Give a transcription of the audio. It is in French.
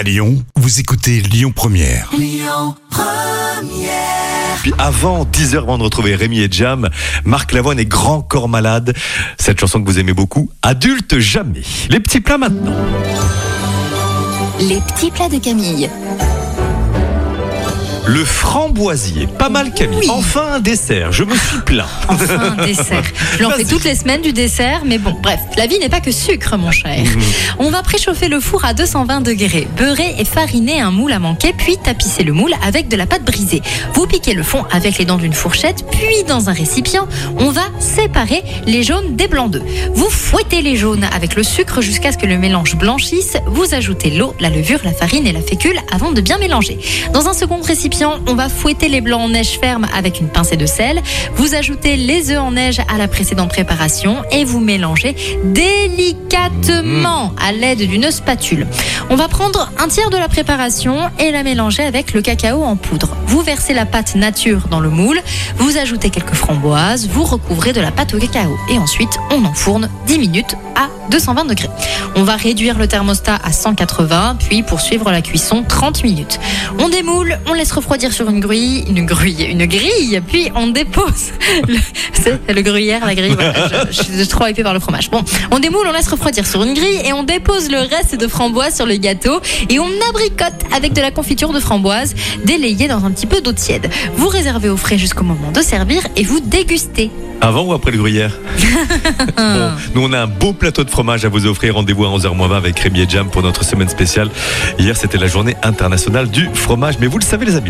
À Lyon, vous écoutez Lyon Première. Puis avant 10h avant de retrouver Rémi et Jam, Marc Lavoine est Grand Corps Malade. Cette chanson que vous aimez beaucoup, Adulte Jamais. Les petits plats maintenant. Les petits plats de Camille. Le framboisier. Pas mal Camille. Oui. Enfin un dessert. Je me suis plaint. Enfin, un dessert. Je l'en fais toutes les semaines du dessert, mais bon, bref, la vie n'est pas que sucre, mon cher. Mhm. On va préchauffer le four à 220 degrés, beurrer et fariner un moule à manquer, puis tapisser le moule avec de la pâte brisée. Vous piquez le fond avec les dents d'une fourchette, puis dans un récipient, on va séparer les jaunes des blancs d'œufs. Vous fouettez les jaunes avec le sucre jusqu'à ce que le mélange blanchisse. Vous ajoutez l'eau, la levure, la farine et la fécule avant de bien mélanger. Dans un second récipient, on va fouetter les blancs en neige ferme avec une pincée de sel. Vous ajoutez les œufs en neige à la précédente préparation et vous mélangez délicatement à l'aide d'une spatule. On va prendre un tiers de la préparation et la mélanger avec le cacao en poudre. Vous versez la pâte nature dans le moule, vous ajoutez quelques framboises, vous recouvrez de la pâte au cacao et ensuite on enfourne 10 minutes à 220 degrés. On va réduire le thermostat à 180 puis poursuivre la cuisson 30 minutes. On démoule, on laisse refroidir sur une grille, une grille, une grille, puis on dépose le, c'est le gruyère, la grille. voilà, je, je suis trop hypée par le fromage. Bon, on démoule, on laisse refroidir sur une grille et on dépose le reste de framboise sur le gâteau et on abricote avec de la confiture de framboise délayée dans un petit peu d'eau tiède. Vous réservez au frais jusqu'au moment de servir et vous dégustez. Avant ou après le gruyère Bon, nous on a un beau plateau de fromage à vous offrir. Rendez-vous à 11h20 avec Rémi et Jam pour notre semaine spéciale. Hier c'était la journée internationale du fromage. Mais vous le savez les amis,